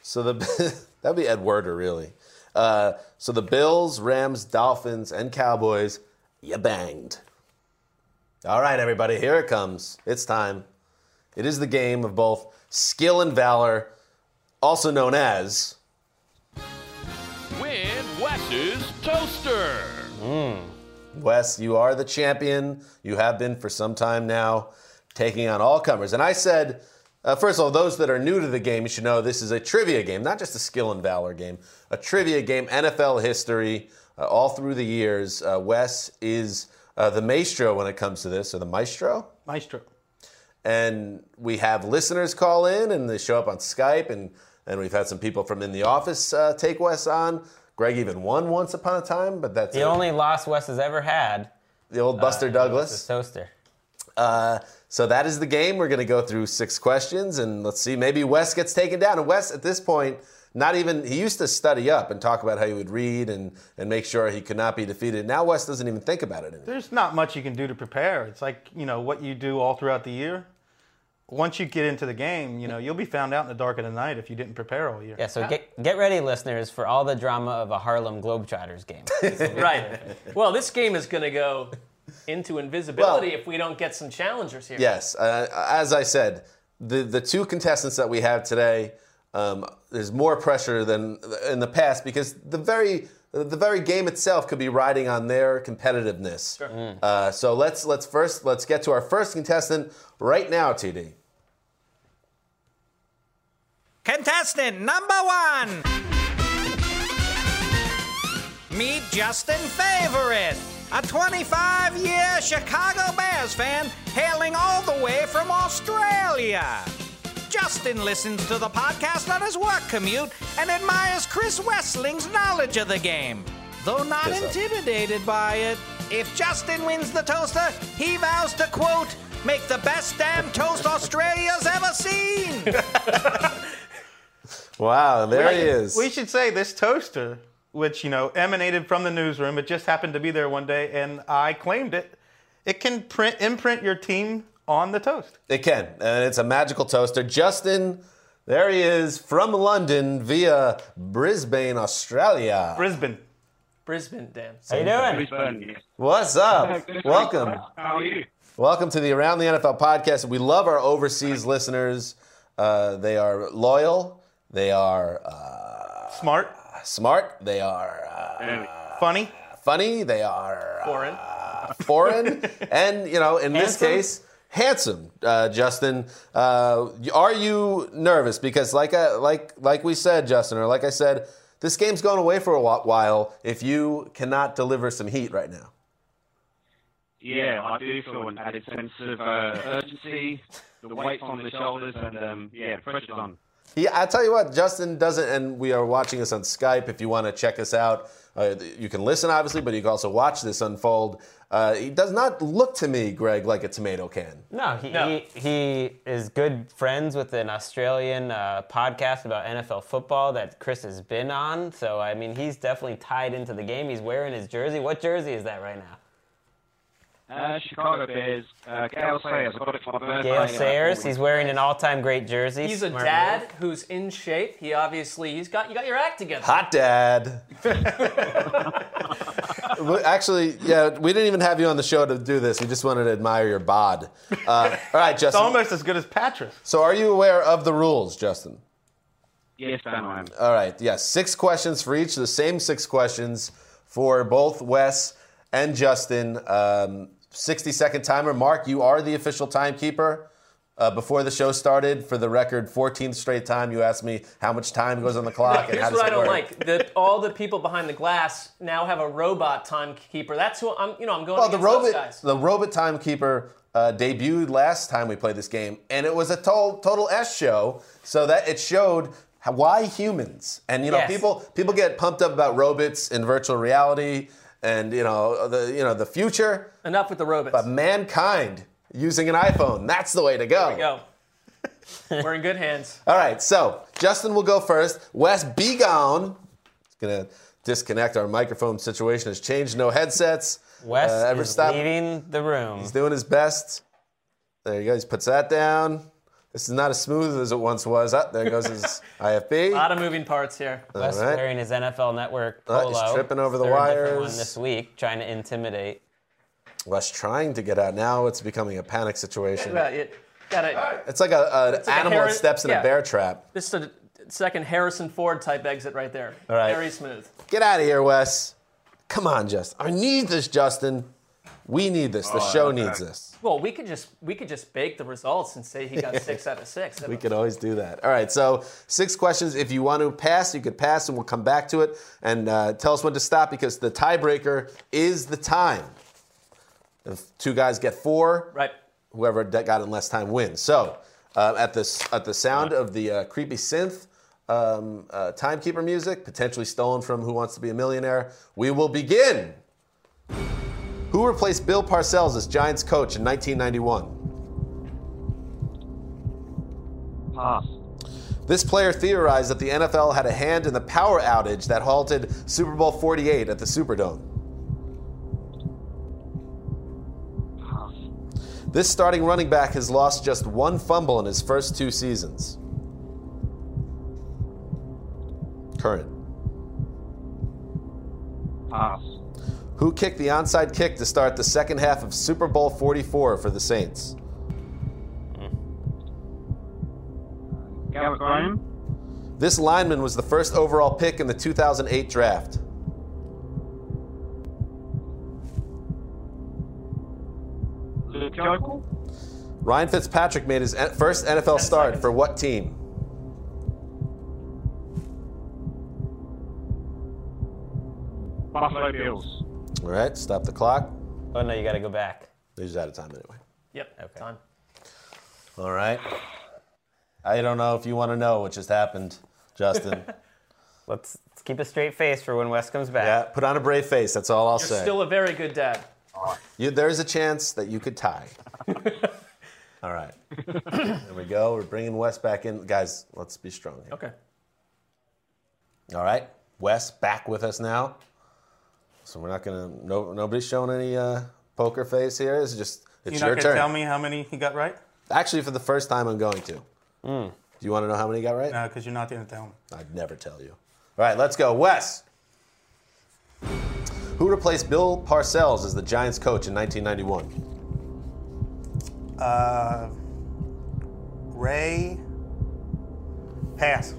So the that'd be Ed Werder, really. Uh, so the Bills, Rams, Dolphins, and Cowboys, you banged. All right, everybody, here it comes. It's time. It is the game of both skill and valor, also known as. Win Wes's Toaster. Wes, you are the champion. You have been for some time now, taking on all comers. And I said, uh, first of all, those that are new to the game, you should know this is a trivia game, not just a skill and valor game. A trivia game, NFL history, uh, all through the years. Uh, Wes is uh, the maestro when it comes to this, or the maestro. Maestro. And we have listeners call in, and they show up on Skype, and and we've had some people from in the office uh, take Wes on. Greg even won once upon a time, but that's The it. only loss Wes has ever had the old Buster was Douglas. the toaster. Uh, so that is the game. We're going to go through six questions, and let's see. Maybe Wes gets taken down. And Wes, at this point, not even he used to study up and talk about how he would read and and make sure he could not be defeated. Now Wes doesn't even think about it anymore. There's not much you can do to prepare. It's like, you know, what you do all throughout the year. Once you get into the game, you know, you'll be found out in the dark of the night if you didn't prepare all year. Yeah, so get get ready, listeners, for all the drama of a Harlem Globetrotters game. Right. Well, this game is going to go into invisibility Well- if we don't get some challengers here. Yes, uh, as I said, the the two contestants that we have today, um, there's more pressure than in the past because the very the very game itself could be riding on their competitiveness. Uh, so let's let's first let's get to our first contestant right now, TD. Contestant number one. Meet Justin Favorite, a 25 year Chicago Bears fan hailing all the way from Australia. Justin listens to the podcast on his work commute and admires Chris Wesseling's knowledge of the game. Though not Kiss intimidated by it, if Justin wins the toaster, he vows to quote, make the best damn toast Australia's ever seen. Wow, there he is. We should say this toaster, which, you know, emanated from the newsroom, it just happened to be there one day and I claimed it. It can print imprint your team on the toast. It can, and it's a magical toaster. Justin, there he is from London via Brisbane, Australia. Brisbane. Brisbane, Dan. How you doing? Brisbane. What's up? Welcome. How are you? Welcome to the Around the NFL podcast. We love our overseas listeners. Uh, they are loyal. They are uh, Smart. smart. They are uh, Funny. funny. They are uh, Foreign. foreign. and, you know, in this case, handsome. Uh, Justin, uh, are you nervous? Because like I, like like we said, Justin, or like I said, this game's going away for a while. If you cannot deliver some heat right now, Yeah, I do feel an added sense of uh, urgency. The weight's on the shoulders, and um, yeah, pressure's on. Yeah, I tell you what, Justin doesn't, and we are watching this on Skype. If you want to check us out, uh, you can listen, obviously, but you can also watch this unfold. Uh, he does not look to me, Greg, like a tomato can. No, he, No. He, he is good friends with an Australian uh, podcast about NFL football that Chris has been on. So, I mean, he's definitely tied into the game. He's wearing his jersey. What jersey is that right now? Uh, Chicago Bears, uh, Gale Sayers. I got it for my birthday. Gale uh, Sayers. He's wearing an all-time great jersey. He's a Smart dad move. who's in shape. He obviously he's got you got your act together. Hot dad. Actually, yeah, we didn't even have you on the show to do this. We just wanted to admire your bod. Uh, all right, It's Justin. almost as good as Patrick. So, are you aware of the rules, Justin? Yes, I am. All right, yes. Six questions for each. The same six questions for both Wes and Justin. Um, 60 second timer. Mark, you are the official timekeeper. Uh, before the show started, for the record, 14th straight time, you asked me how much time goes on the clock and Here's how does what I don't work. like: that all the people behind the glass now have a robot timekeeper. That's who I'm. You know, I'm going Well, the against those robot, guys. the robot timekeeper uh, debuted last time we played this game, and it was a total total S show. So that it showed how, why humans, and you know, Yes. people people get pumped up about robots in virtual reality, and you know the you know the future, Enough with the robots. but mankind using an iPhone, that's the way to go. There we go. We're in good hands. All right, so Justin will go first. Wes, be gone. It's gonna disconnect. Our microphone situation has changed. No headsets. Wes Uh, ever is stop- leaving the room. He's doing his best. There you go. He puts that down. This is not as smooth as it once was. Up there goes his IFB. A lot of moving parts here. Wes All right. wearing his NFL Network Uh, polo. he's tripping over the Third different wires. one this week, trying to intimidate. Wes trying to get out. Now it's becoming a panic situation. Well, it, gotta, It's like a, an like a animal Harry- that steps in yeah. a bear trap. this is a second Harrison Ford type exit right there. All right. Very smooth. Get out of here, Wes. Come on, Justin. I need this, Justin. We need this. The show needs this. Well, we could just we could just bake the results and say he got six out of six. We could always do that. All right, so six questions. If you want to pass, you could pass, and we'll come back to it and uh, tell us when to stop because the tiebreaker is the time. If two guys get four, Right. whoever got in less time wins. So uh, at the at the sound of the uh, creepy synth um, uh, timekeeper music, potentially stolen from Who Wants to Be a Millionaire, we will begin. Who replaced Bill Parcells as Giants coach in 1991? Pass. Ah. This player theorized that the NFL had a hand in the power outage that halted Super Bowl 48 at the Superdome. Pass. This starting running back has lost just one fumble in his first two seasons. Current. Pass. Who kicked the onside kick to start the second half of Super Bowl 44 for the Saints? Garrett Graham. This lineman was the first overall pick in the 2008 draft. Luke Joeckel. Ryan Fitzpatrick made his first NFL start for what team? Buffalo Bills. All right, stop the clock. Oh no, you got to go back. He's out of time anyway. Yep. Okay. Time. All right. I don't know if you want to know what just happened, Justin. Let's, let's keep a straight face for when Wes comes back. yeah, put on a brave face. That's all I'll You're say. still a very good dad. You, there's a chance that you could tie. all right. there we go. We're bringing Wes back in. Guys, let's be strong here. Okay. All right. Wes back with us now. So we're not going to, no, nobody's showing any uh, poker face here. It's just, it's You're your not turn. going to tell me how many he got right? Actually, for the first time, I'm going to. Do you want to know how many he got right? No, because you're not going to tell me. I'd never tell you. All right, let's go. Wes. Who replaced Bill Parcells as the Giants coach in 1991? Uh, Ray. Pass.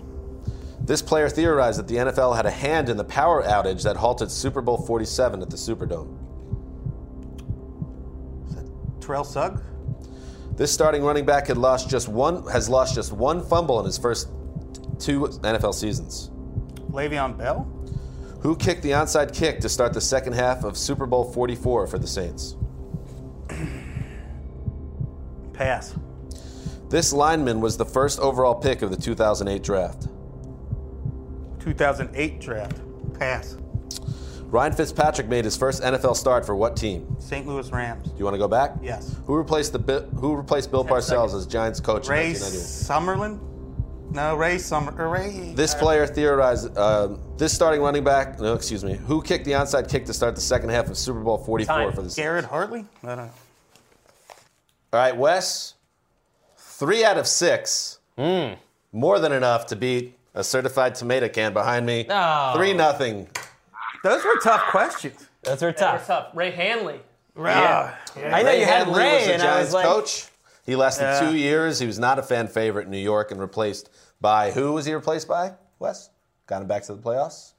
This player theorized that the NFL had a hand in the power outage that halted Super Bowl 47 at the Superdome. Terrell Suggs. This starting running back had lost just one has lost just one fumble in his first two NFL seasons. Le'Veon Bell? Who kicked the onside kick to start the second half of Super Bowl 44 for the Saints? Pass. This lineman was the first overall pick of the 2008 draft. 2008 draft. Pass. Ryan Fitzpatrick made his first NFL start for what team? St. Louis Rams. Do you want to go back? Yes. Who replaced the Who replaced Bill Parcells as Giants coach Ray in 1991? Summerlin? No, Ray Summer. Uh, Ray. This uh, player theorized. Uh, this starting running back. No, excuse me. Who kicked the onside kick to start the second half of Super Bowl 44 Time. for the Saints? Garrett Hartley? I don't know. All right, Wes. Three out of six. Hmm. More than enough to beat a certified tomato can behind me. No. Three nothing. Those were tough questions. Those were They were tough. tough. Ray Handley. Yeah. I know you had Handley Ray, was the and I Giants was like, coach. He lasted Yeah. two years. He was not a fan favorite in New York and replaced by who was he replaced by? Wes got him back to the playoffs.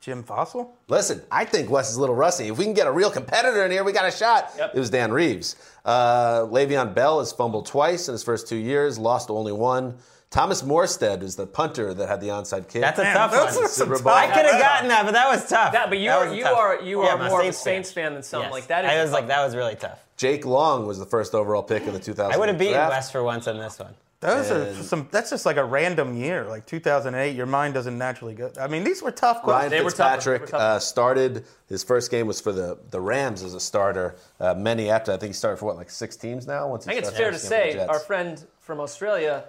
Jim Fassel? Listen, I think Wes is a little rusty. If we can get a real competitor in here, we got a shot. Yep. It was Dan Reeves. Uh, Le'Veon Bell has fumbled twice in his first two years, lost only one. Thomas Morstead is the punter that had the onside kick. that's a Man, tough those one. are some Super Bowl. I could have gotten that, but that was tough. That, but you That are was you tough. are you Yeah, are I'm a more of a Saints Saints fan than something Yes. like that. Is I a was like, that was really tough. Jake Long was the first overall pick in the 2000. I would have beaten draft. West for once on this one. Those are some. That's just like a random year, like 2008. Your mind doesn't naturally go. I mean, these were tough Ryan questions. They were tougher. Fitzpatrick They were tougher. uh, started his first game was for the, the Rams as a starter. Uh, many after I think he started for what like six teams now. Once he I think it's fair to first game for the say Jets. our friend from Australia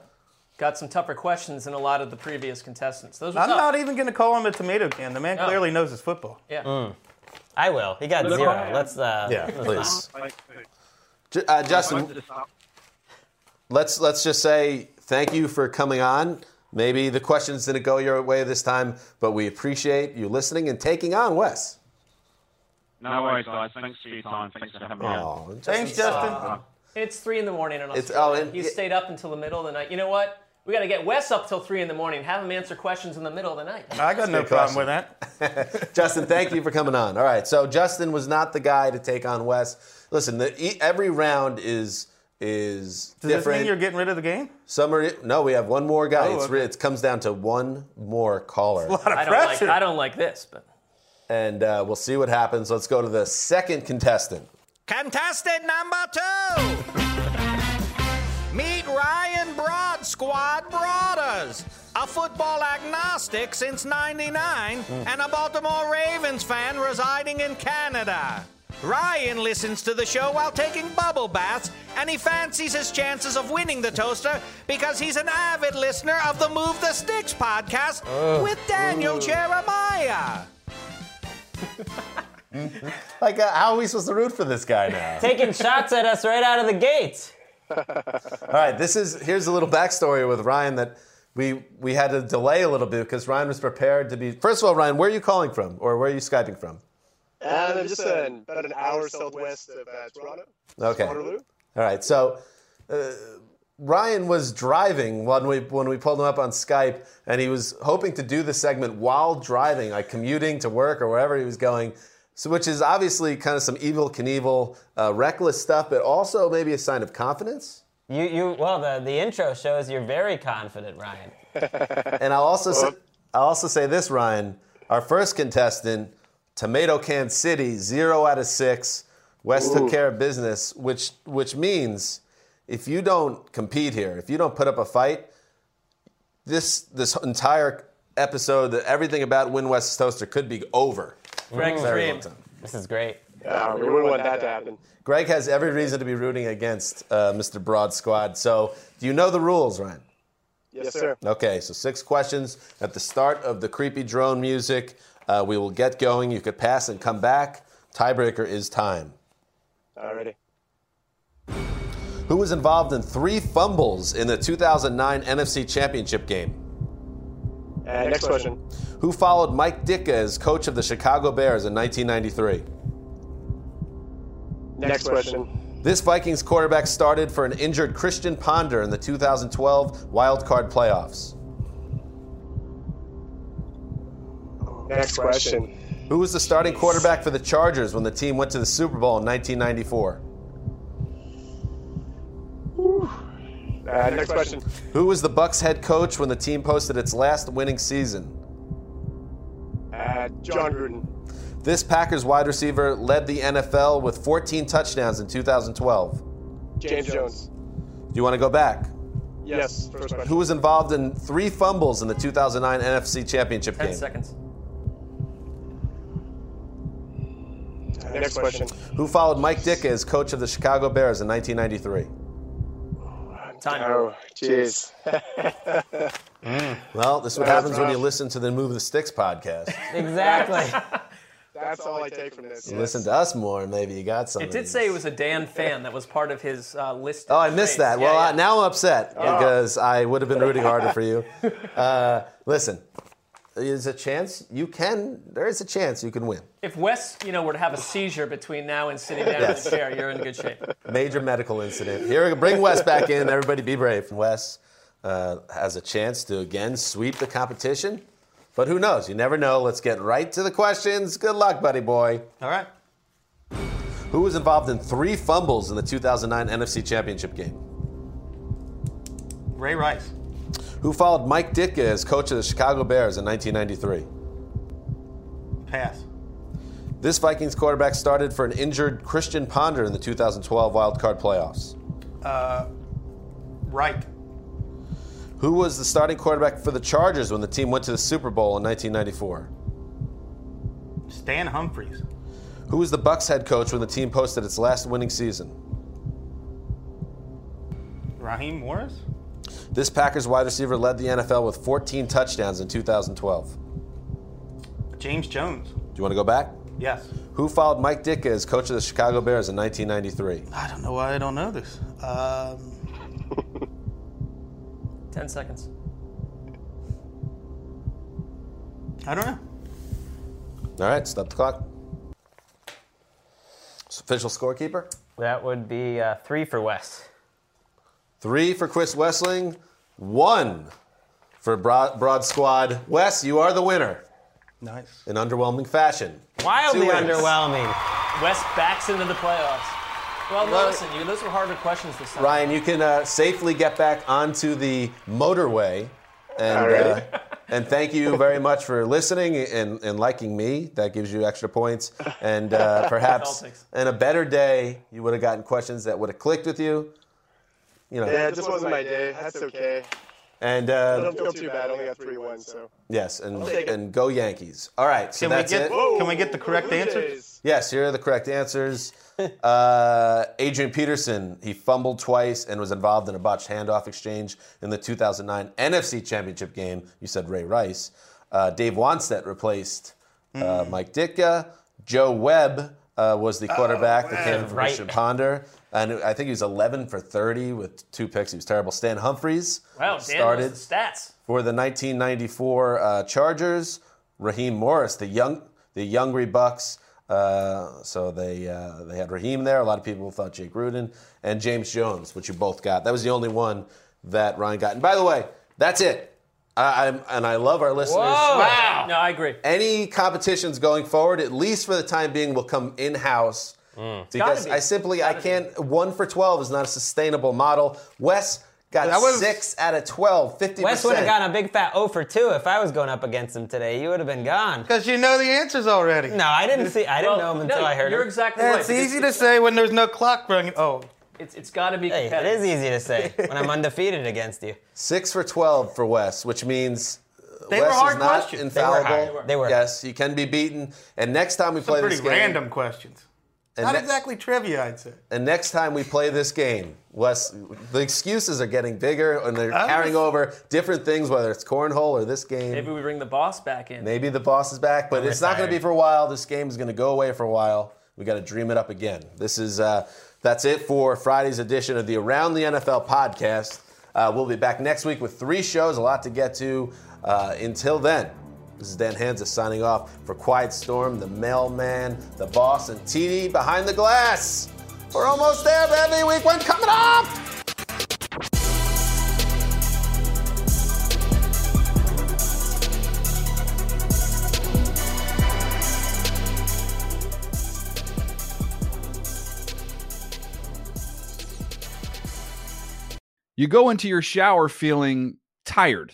got some tougher questions than a lot of the previous contestants. Those were I'm tough. not even going to call him a tomato can. The man No. clearly knows his football. yeah. I will. He got zero. Let's uh yeah, please. Ju- Uh, Justin, wanted to stop- let's let's just say thank you for coming on. Maybe the questions didn't go your way this time, but we appreciate you listening and taking on Wes. No worries, guys. Thanks for your time. Thanks for having me on. Oh, Thanks, Justin. It's three in the morning in It's- Australia. oh, and- he yeah. stayed up until the middle of the night. You know what? We got to get Wes up till three in the morning. Have him answer questions in the middle of the night. I got no problem with that. Justin, thank you for coming on. All right, so Justin was not the guy to take on Wes. Listen, the, e- every round is is Does this different. mean you're getting rid of the game? Some are no. We have one more guy. Oh, it's okay. it comes down to one more caller, A lot of I don't like pressure. I don't like this, but and uh, we'll see what happens. Let's go to the second contestant. Contestant number two. Meet Ryan Broad Squad Broaders, a football agnostic since 99 and a Baltimore Ravens fan residing in Canada. Ryan listens to the show while taking bubble baths, and he fancies his chances of winning the toaster because he's an avid listener of the Move the Sticks podcast with Daniel Jeremiah. Like, uh, how are we supposed to root for this guy now? taking shots at us right out of the gate. All right, this is here's a little backstory with Ryan that we we had to delay a little bit because Ryan was prepared to be. First of all, Ryan, where are you calling from, or where are you skyping from? And I'm just uh, about an hour southwest of uh, Toronto. Okay. Waterloo. All right. So uh, Ryan was driving when we when we pulled him up on Skype, and he was hoping to do the segment while driving, like commuting to work or wherever he was going. So, which is obviously kind of some Evel Knievel, uh, reckless stuff, but also maybe a sign of confidence. You you well the the intro shows you're very confident, Ryan. And I'll also say, I'll also say this, Ryan. Our first contestant, Tomato Can City, zero out of six. West took care of business, which which means if you don't compete here, if you don't put up a fight, this this entire episode, that everything about Win West's Toaster could be over. Greg's Very dream. long time. This is great. Yeah, we wouldn't want that to happen. Greg has every reason to be rooting against uh, Mr. Broad Squad. So, do you know the rules, Ryan? Yes, sir. Okay, so six questions at the start of the creepy drone music. Uh, we will get going. You could pass and come back. Tiebreaker is time. Alrighty. Who was involved in three fumbles in the 2009 NFC Championship game? Uh, next question. Who followed Mike Ditka as coach of the Chicago Bears in 1993? Next question. This Vikings quarterback started for an injured Christian Ponder in the 2012 Wild Card playoffs. Next question. Who was the starting quarterback for the Chargers when the team went to the Super Bowl in 1994? Uh, next question. Who was the Bucs head coach when the team posted its last winning season? Uh, Jon Gruden. This Packers wide receiver led the NFL with 14 touchdowns in 2012. James Jones. Do you want to go back? Yes. First question. Who was involved in three fumbles in the 2009 NFC Championship 10 game? seconds. Uh, next question. Who followed Mike Ditka as coach of the Chicago Bears in 1993? Time. Oh, jeez. Well, this is what That's happens when you listen to the Move the Sticks podcast. Exactly. That's all I take from this. You yes. listen to us more, and maybe you got something. It did say it was a Dan fan that was part of his uh, list. Oh, I missed trades. that. Yeah, Well, yeah. I, now I'm upset Oh. because I would have been rooting harder for you. Uh, listen, there's a chance you can. There is a chance you can win. if Wes, you know, were to have a seizure between now and sitting down Yes. in the chair, you're in good shape. Major medical incident. Here, we go. bring Wes back in. Everybody, be brave. Wes uh, has a chance to again sweep the competition, but who knows? You never know. Let's get right to the questions. Good luck, buddy boy. All right. Who was involved in three fumbles in the 2009 NFC Championship game? Ray Rice. Who followed Mike Ditka as coach of the Chicago Bears in 1993? Pass. This Vikings quarterback started for an injured Christian Ponder in the 2012 wildcard playoffs. Uh, right. Who was the starting quarterback for the Chargers when the team went to the Super Bowl in 1994? Stan Humphries. Who was the Bucs head coach when the team posted its last winning season? Raheem Morris. This Packers wide receiver led the NFL with 14 touchdowns in 2012. James Jones. Do you want to go back? Yes. Who followed Mike Ditka as coach of the Chicago Bears in 1993? I don't know why I don't know this. Um, 10 seconds. I don't know. All right, stop the clock. Official scorekeeper? That would be uh, three for Wes. Three for Chris Wesseling, one for Broad, Broad Squad. Wes, you are the winner Nice. in underwhelming fashion. Wildly Two wins. underwhelming. Wes backs into the playoffs. Well, no, listen, you, those were harder questions this time. Ryan, you can uh, safely get back onto the motorway. And, uh, and thank you very much for listening and, and liking me. That gives you extra points. And uh, perhaps Celtics. in a better day, you would have gotten questions that would have clicked with you. You know, Yeah, it just wasn't my day. That's okay. and I uh, don't feel too bad. I only got three wins, so. yes, and, and go Yankees. All right, so Can we that's get it. Can we get the correct Blue answer? Jays. Yes, here are the correct answers. Uh, Adrian Peterson, he fumbled twice and was involved in a botched handoff exchange in the 2009 NFC Championship game. You said Ray Rice. Uh, Dave Wannstedt replaced uh, Mike Ditka. Joe Webb uh, was the quarterback that came from Right. Christian Ponder. And I think he was 11 for 30 with two picks. He was terrible. Stan Humphries Wow, Dan started knows the stats. for the 1994 uh, Chargers. Raheem Morris, the young the Youngry Bucs. Uh, so they uh, they had Raheem there. A lot of people thought Jake Gruden and James Jones, which you both got. That was the only one that Ryan got. And by the way, that's it. I, I'm, and I love our listeners. Wow. No, I agree. Any competitions going forward, at least for the time being, will come in house. Because be. I simply I can't. One for twelve is not a sustainable model. Wes got That was- six out of 12, 50 Wes would have gotten a big fat O for 2 if I was going up against him today. You would have been gone. Because you know the answers already. No, I didn't see. I didn't Well, know him until no, I heard You're him. exactly Yeah, right. it's because easy to say when there's no clock running. Oh, It's, it's got to be Hey, it competitive. is easy to say when I'm undefeated against you. Six for 12 for Wes, which means uh, They Wes were hard is not questions. They were infallible. hard. They were. Yes, he can be beaten. And next time we some play pretty this game, random questions. And, Not ne- exactly trivia, I'd say. and next time we play this game, Wes, the excuses are getting bigger and they're I'm carrying just- over different things, whether it's cornhole or this game. Maybe we bring the boss back in. Maybe the boss is back, but it's not going to be for a while. This game is going to go away for a while. We got to dream it up again. This is uh, that's it for Friday's edition of the Around the NFL podcast. Uh, we'll be back next week with three shows, a lot to get to. Uh, until then, this is Dan Hanzus signing off for Quiet Storm, the mailman, the boss, and TD behind the glass. We're almost there, baby. Week one coming up. You go into your shower feeling tired,